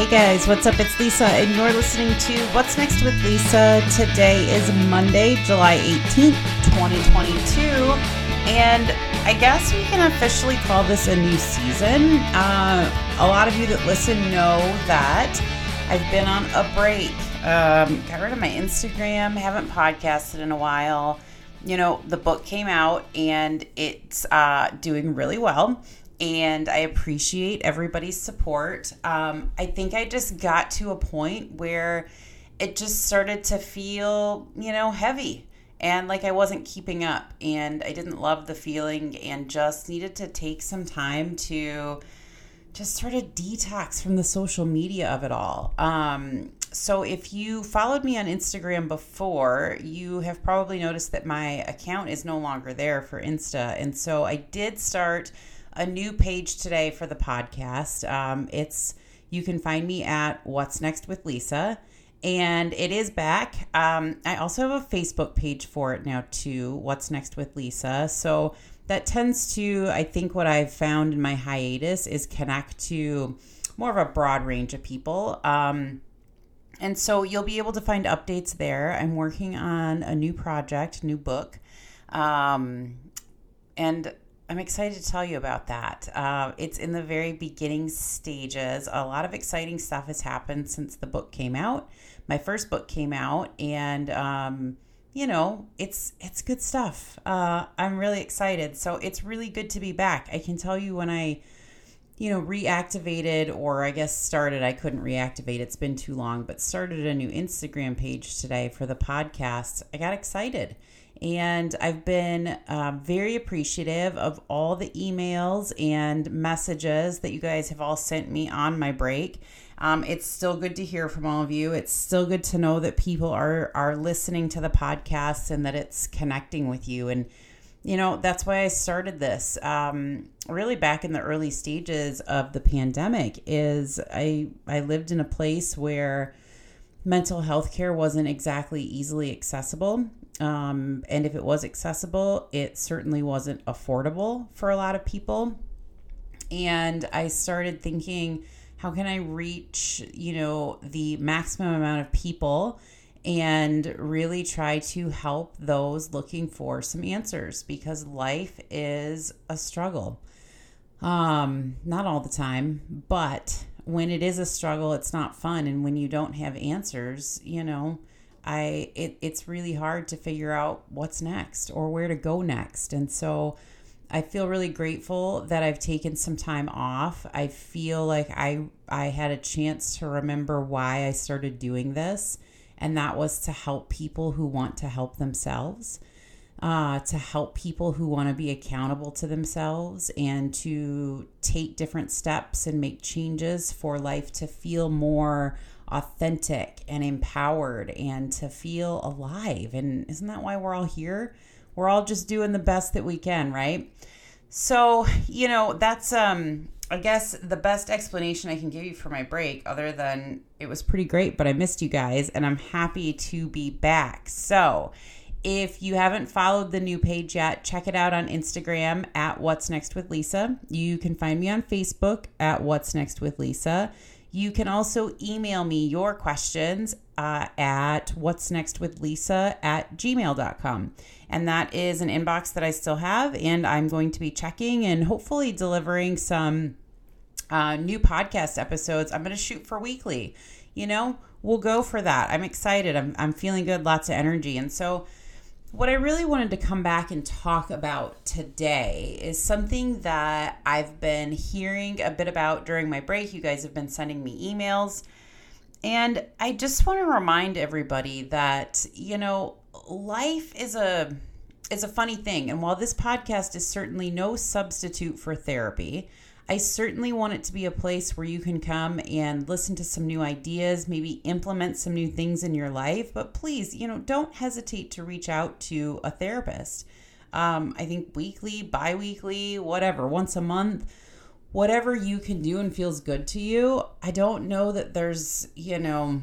Hey guys, what's up? It's Lisa, and you're listening to What's Next with Lisa. Today is Monday, July 18th, 2022, and I guess we can officially call this a new season. Uh, a lot of you that listen know that I've been on a break. Um, got rid of my Instagram, haven't podcasted in a while. You know, the book came out and it's uh, doing really well and I appreciate everybody's support. Um, I think I just got to a point where it just started to feel, you know, heavy and like I wasn't keeping up and I didn't love the feeling and just needed to take some time to just sort of detox from the social media of it all. Um, so if you followed me on Instagram before, you have probably noticed that my account is no longer there for Insta. And so I did start a new page today for the podcast. Um, it's you can find me at What's Next with Lisa, and it is back. Um, I also have a Facebook page for it now too. What's Next with Lisa. So that tends to, I think, what I've found in my hiatus is connect to more of a broad range of people. Um, and so you'll be able to find updates there. I'm working on a new project, new book. Um, and I'm excited to tell you about that. Uh, it's in the very beginning stages. A lot of exciting stuff has happened since the book came out. My first book came out, and um, you know, it's it's good stuff. Uh, I'm really excited. So it's really good to be back. I can tell you when I, you know, reactivated or I guess started. I couldn't reactivate. It's been too long, but started a new Instagram page today for the podcast. I got excited and I've been um, very appreciative of all the emails and messages that you guys have all sent me on my break. Um, it's still good to hear from all of you. It's still good to know that people are are listening to the podcast and that it's connecting with you. And you know that's why I started this. Um, really, back in the early stages of the pandemic, is I I lived in a place where mental health care wasn't exactly easily accessible um, and if it was accessible, it certainly wasn't affordable for a lot of people. And I started thinking, how can I reach, you know, the maximum amount of people and really try to help those looking for some answers because life is a struggle. Um, not all the time, but when it is a struggle, it's not fun. And when you don't have answers, you know, I it, it's really hard to figure out what's next or where to go next. And so I feel really grateful that I've taken some time off. I feel like I I had a chance to remember why I started doing this, and that was to help people who want to help themselves. Uh, to help people who want to be accountable to themselves and to take different steps and make changes for life to feel more authentic and empowered and to feel alive. And isn't that why we're all here? We're all just doing the best that we can, right? So, you know, that's um I guess the best explanation I can give you for my break other than it was pretty great, but I missed you guys and I'm happy to be back. So, if you haven't followed the new page yet, check it out on Instagram at What's Next with Lisa. You can find me on Facebook at What's Next with Lisa. You can also email me your questions uh, at what's next with Lisa at gmail.com. And that is an inbox that I still have, and I'm going to be checking and hopefully delivering some uh, new podcast episodes. I'm going to shoot for weekly. You know, we'll go for that. I'm excited. I'm, I'm feeling good, lots of energy. And so, what I really wanted to come back and talk about today is something that I've been hearing a bit about during my break. You guys have been sending me emails. And I just want to remind everybody that, you know, life is a is a funny thing. And while this podcast is certainly no substitute for therapy, I certainly want it to be a place where you can come and listen to some new ideas, maybe implement some new things in your life. But please, you know, don't hesitate to reach out to a therapist. Um, I think weekly, bi weekly, whatever, once a month, whatever you can do and feels good to you. I don't know that there's, you know,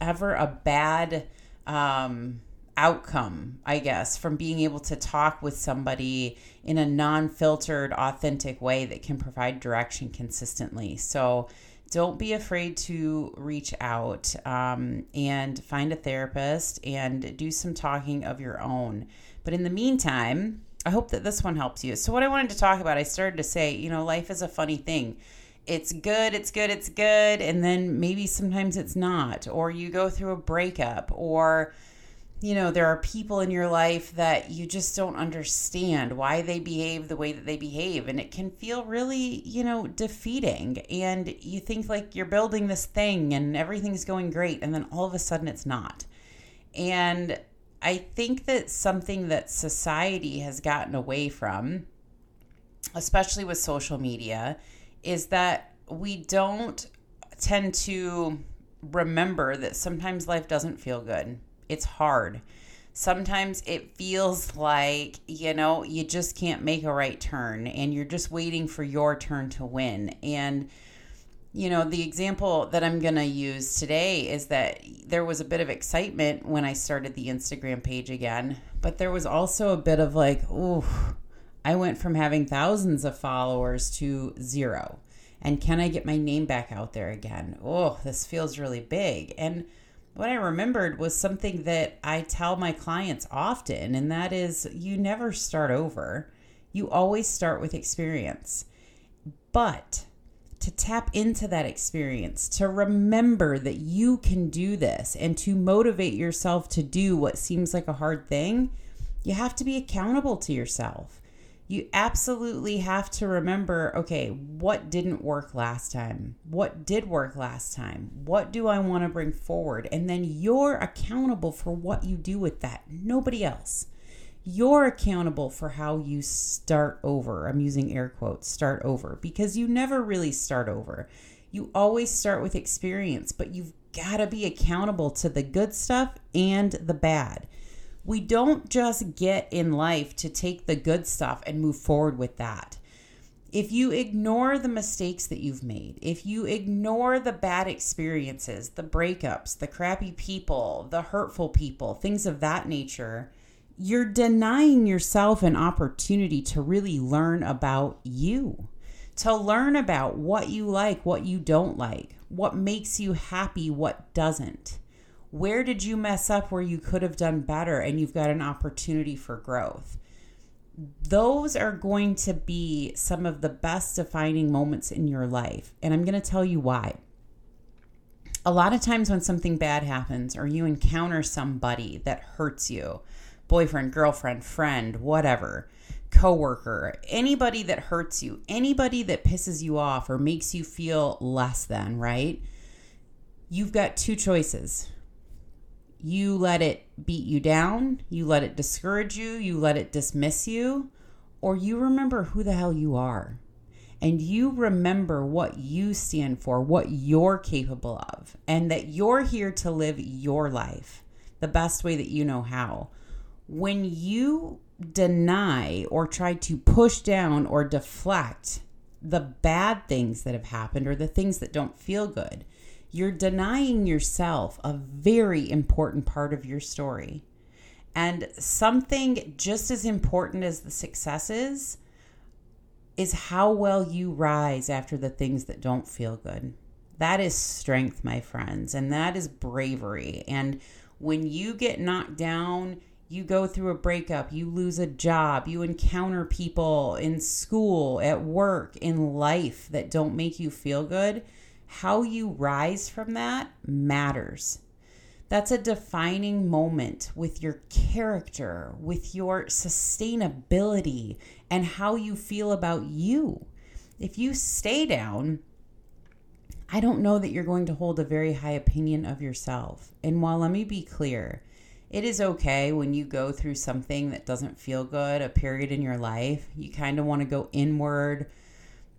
ever a bad, um, outcome, I guess, from being able to talk with somebody in a non filtered, authentic way that can provide direction consistently. So don't be afraid to reach out um, and find a therapist and do some talking of your own. But in the meantime, I hope that this one helps you. So, what I wanted to talk about, I started to say, you know, life is a funny thing. It's good, it's good, it's good. And then maybe sometimes it's not. Or you go through a breakup, or you know, there are people in your life that you just don't understand why they behave the way that they behave. And it can feel really, you know, defeating. And you think like you're building this thing and everything's going great. And then all of a sudden it's not. And I think that something that society has gotten away from, especially with social media, is that we don't tend to remember that sometimes life doesn't feel good it's hard. Sometimes it feels like, you know, you just can't make a right turn and you're just waiting for your turn to win. And, you know, the example that I'm going to use today is that there was a bit of excitement when I started the Instagram page again, but there was also a bit of like, ooh, I went from having thousands of followers to zero. And can I get my name back out there again? Oh, this feels really big. And what I remembered was something that I tell my clients often, and that is you never start over. You always start with experience. But to tap into that experience, to remember that you can do this, and to motivate yourself to do what seems like a hard thing, you have to be accountable to yourself you absolutely have to remember okay, what didn't work last time? What did work last time? What do I want to bring forward? And then you're accountable for what you do with that, nobody else. You're accountable for how you start over. I'm using air quotes, start over, because you never really start over. You always start with experience, but you've got to be accountable to the good stuff and the bad we don't just get in life to take the good stuff and move forward with that. If you ignore the mistakes that you've made, if you ignore the bad experiences, the breakups, the crappy people, the hurtful people, things of that nature, you're denying yourself an opportunity to really learn about you, to learn about what you like, what you don't like, what makes you happy, what doesn't where did you mess up where you could have done better and you've got an opportunity for growth? Those are going to be some of the best defining moments in your life. And I'm going to tell you why. A lot of times when something bad happens or you encounter somebody that hurts you, boyfriend, girlfriend, friend, whatever, coworker, anybody that hurts you, anybody that pisses you off or makes you feel less than, right? You've got two choices you let it beat you down, you let it discourage you, you let it dismiss you, or you remember who the hell you are. And you remember what you stand for, what you're capable of, and that you're here to live your life the best way that you know how. When you deny or try to push down or deflect the bad things that have happened or the things that don't feel good, you're denying yourself a very important part of your story. And something just as important as the successes is how well you rise after the things that don't feel good. That is strength, my friends, and that is bravery. And when you get knocked down, you go through a breakup, you lose a job, you encounter people in school, at work, in life that don't make you feel good how you rise from that matters. That's a defining moment with your character, with your sustainability, and how you feel about you. If you stay down, I don't know that you're going to hold a very high opinion of yourself. And while let me be clear, it is okay when you go through something that doesn't feel good, a period in your life. You kind of want to go inward,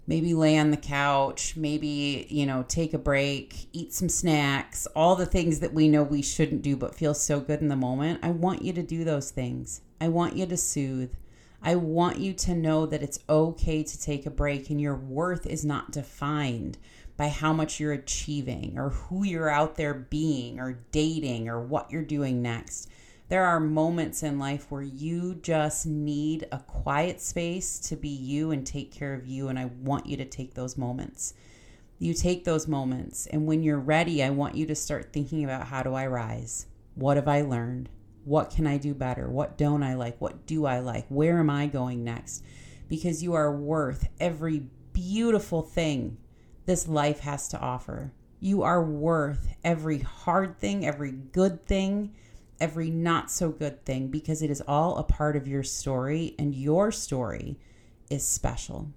maybe lay on the couch, maybe, you know, take a break, eat some snacks, all the things that we know we shouldn't do but feel so good in the moment. I want you to do those things. I want you to soothe. I want you to know that it's okay to take a break and your worth is not defined by how much you're achieving or who you're out there being or dating or what you're doing next. There are moments in life where you just need a quiet space to be you and take care of you. And I want you to take those moments. You take those moments. And when you're ready, I want you to start thinking about how do I rise? What have I learned? What can I do better? What don't I like? What do I like? Where am I going next? Because you are worth every beautiful thing this life has to offer. You are worth every hard thing, every good thing every not so good thing because it is all a part of your story and your story is special.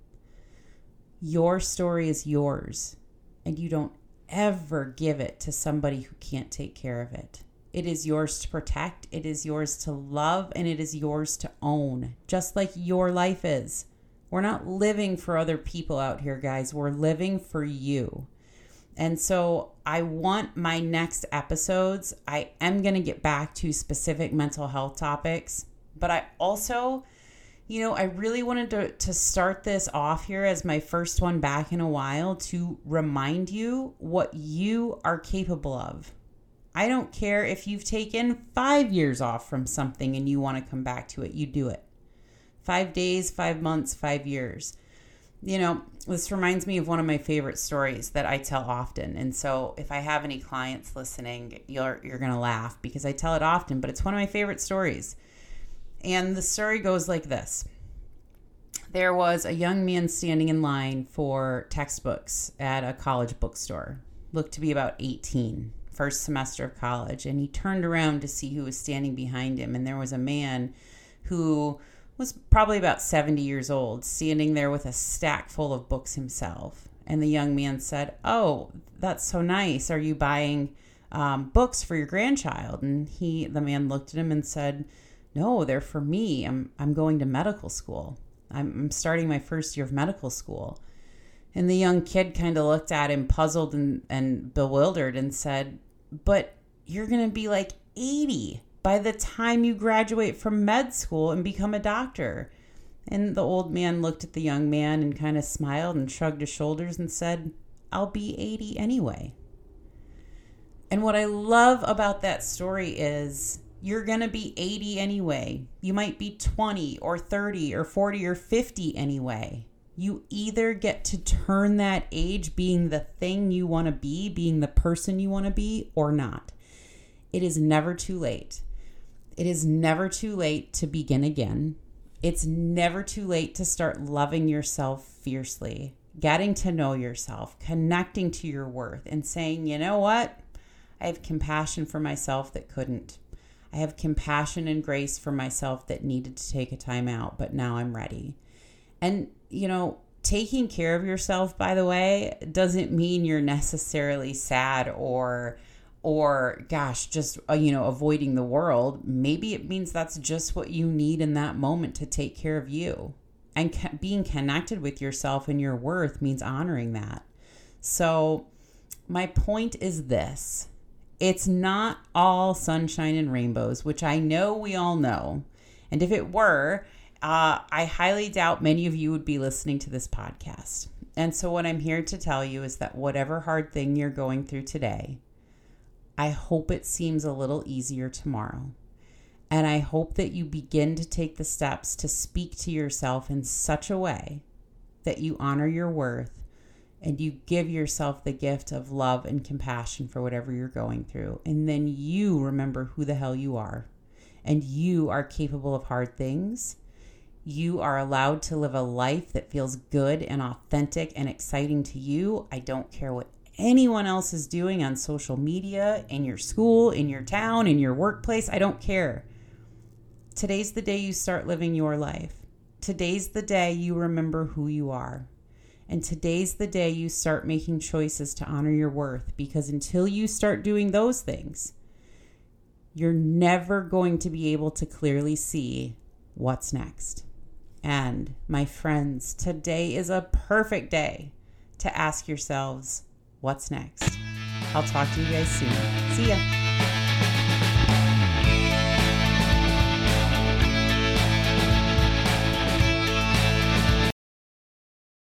Your story is yours and you don't ever give it to somebody who can't take care of it. It is yours to protect, it is yours to love, and it is yours to own, just like your life is. We're not living for other people out here, guys. We're living for you. And so I want my next episodes, I am going to get back to specific mental health topics, but I also, you know, I really wanted to, to start this off here as my first one back in a while to remind you what you are capable of. I don't care if you've taken five years off from something and you want to come back to it, you do it. Five days, five months, five years you know, this reminds me of one of my favorite stories that I tell often. And so if I have any clients listening, you're you're going to laugh because I tell it often, but it's one of my favorite stories. And the story goes like this. There was a young man standing in line for textbooks at a college bookstore. Looked to be about 18, first semester of college, and he turned around to see who was standing behind him and there was a man who was probably about 70 years old, standing there with a stack full of books himself. And the young man said, Oh, that's so nice. Are you buying um, books for your grandchild? And he, the man looked at him and said, No, they're for me. I'm, I'm going to medical school. I'm, I'm starting my first year of medical school. And the young kid kind of looked at him, puzzled and, and bewildered, and said, But you're going to be like 80 by the time you graduate from med school and become a doctor. And the old man looked at the young man and kind of smiled and shrugged his shoulders and said, I'll be 80 anyway. And what I love about that story is you're going to be 80 anyway. You might be 20 or 30 or 40 or 50 anyway. You either get to turn that age being the thing you want to be, being the person you want to be, or not. It is never too late. It is never too late to begin again. It's never too late to start loving yourself fiercely, getting to know yourself, connecting to your worth, and saying, you know what? I have compassion for myself that couldn't. I have compassion and grace for myself that needed to take a time out, but now I'm ready. And, you know, taking care of yourself, by the way, doesn't mean you're necessarily sad or or gosh just uh, you know avoiding the world maybe it means that's just what you need in that moment to take care of you. And ca- being connected with yourself and your worth means honoring that. So my point is this. It's not all sunshine and rainbows which i know we all know. And if it were uh, i highly doubt many of you would be listening to this podcast. And so what i'm here to tell you is that whatever hard thing you're going through today I hope it seems a little easier tomorrow. And I hope that you begin to take the steps to speak to yourself in such a way that you honor your worth and you give yourself the gift of love and compassion for whatever you're going through. And then you remember who the hell you are. And you are capable of hard things. You are allowed to live a life that feels good and authentic and exciting to you. I don't care what anyone else is doing on social media, in your school, in your town, in your workplace. I don't care. Today's the day you start living your life. Today's the day you remember who you are. And today's the day you start making choices to honor your worth because until you start doing those things, you're never going to be able to clearly see what's next. And my friends, today is a perfect day to ask yourselves, what's next. I'll talk to you guys soon. See ya.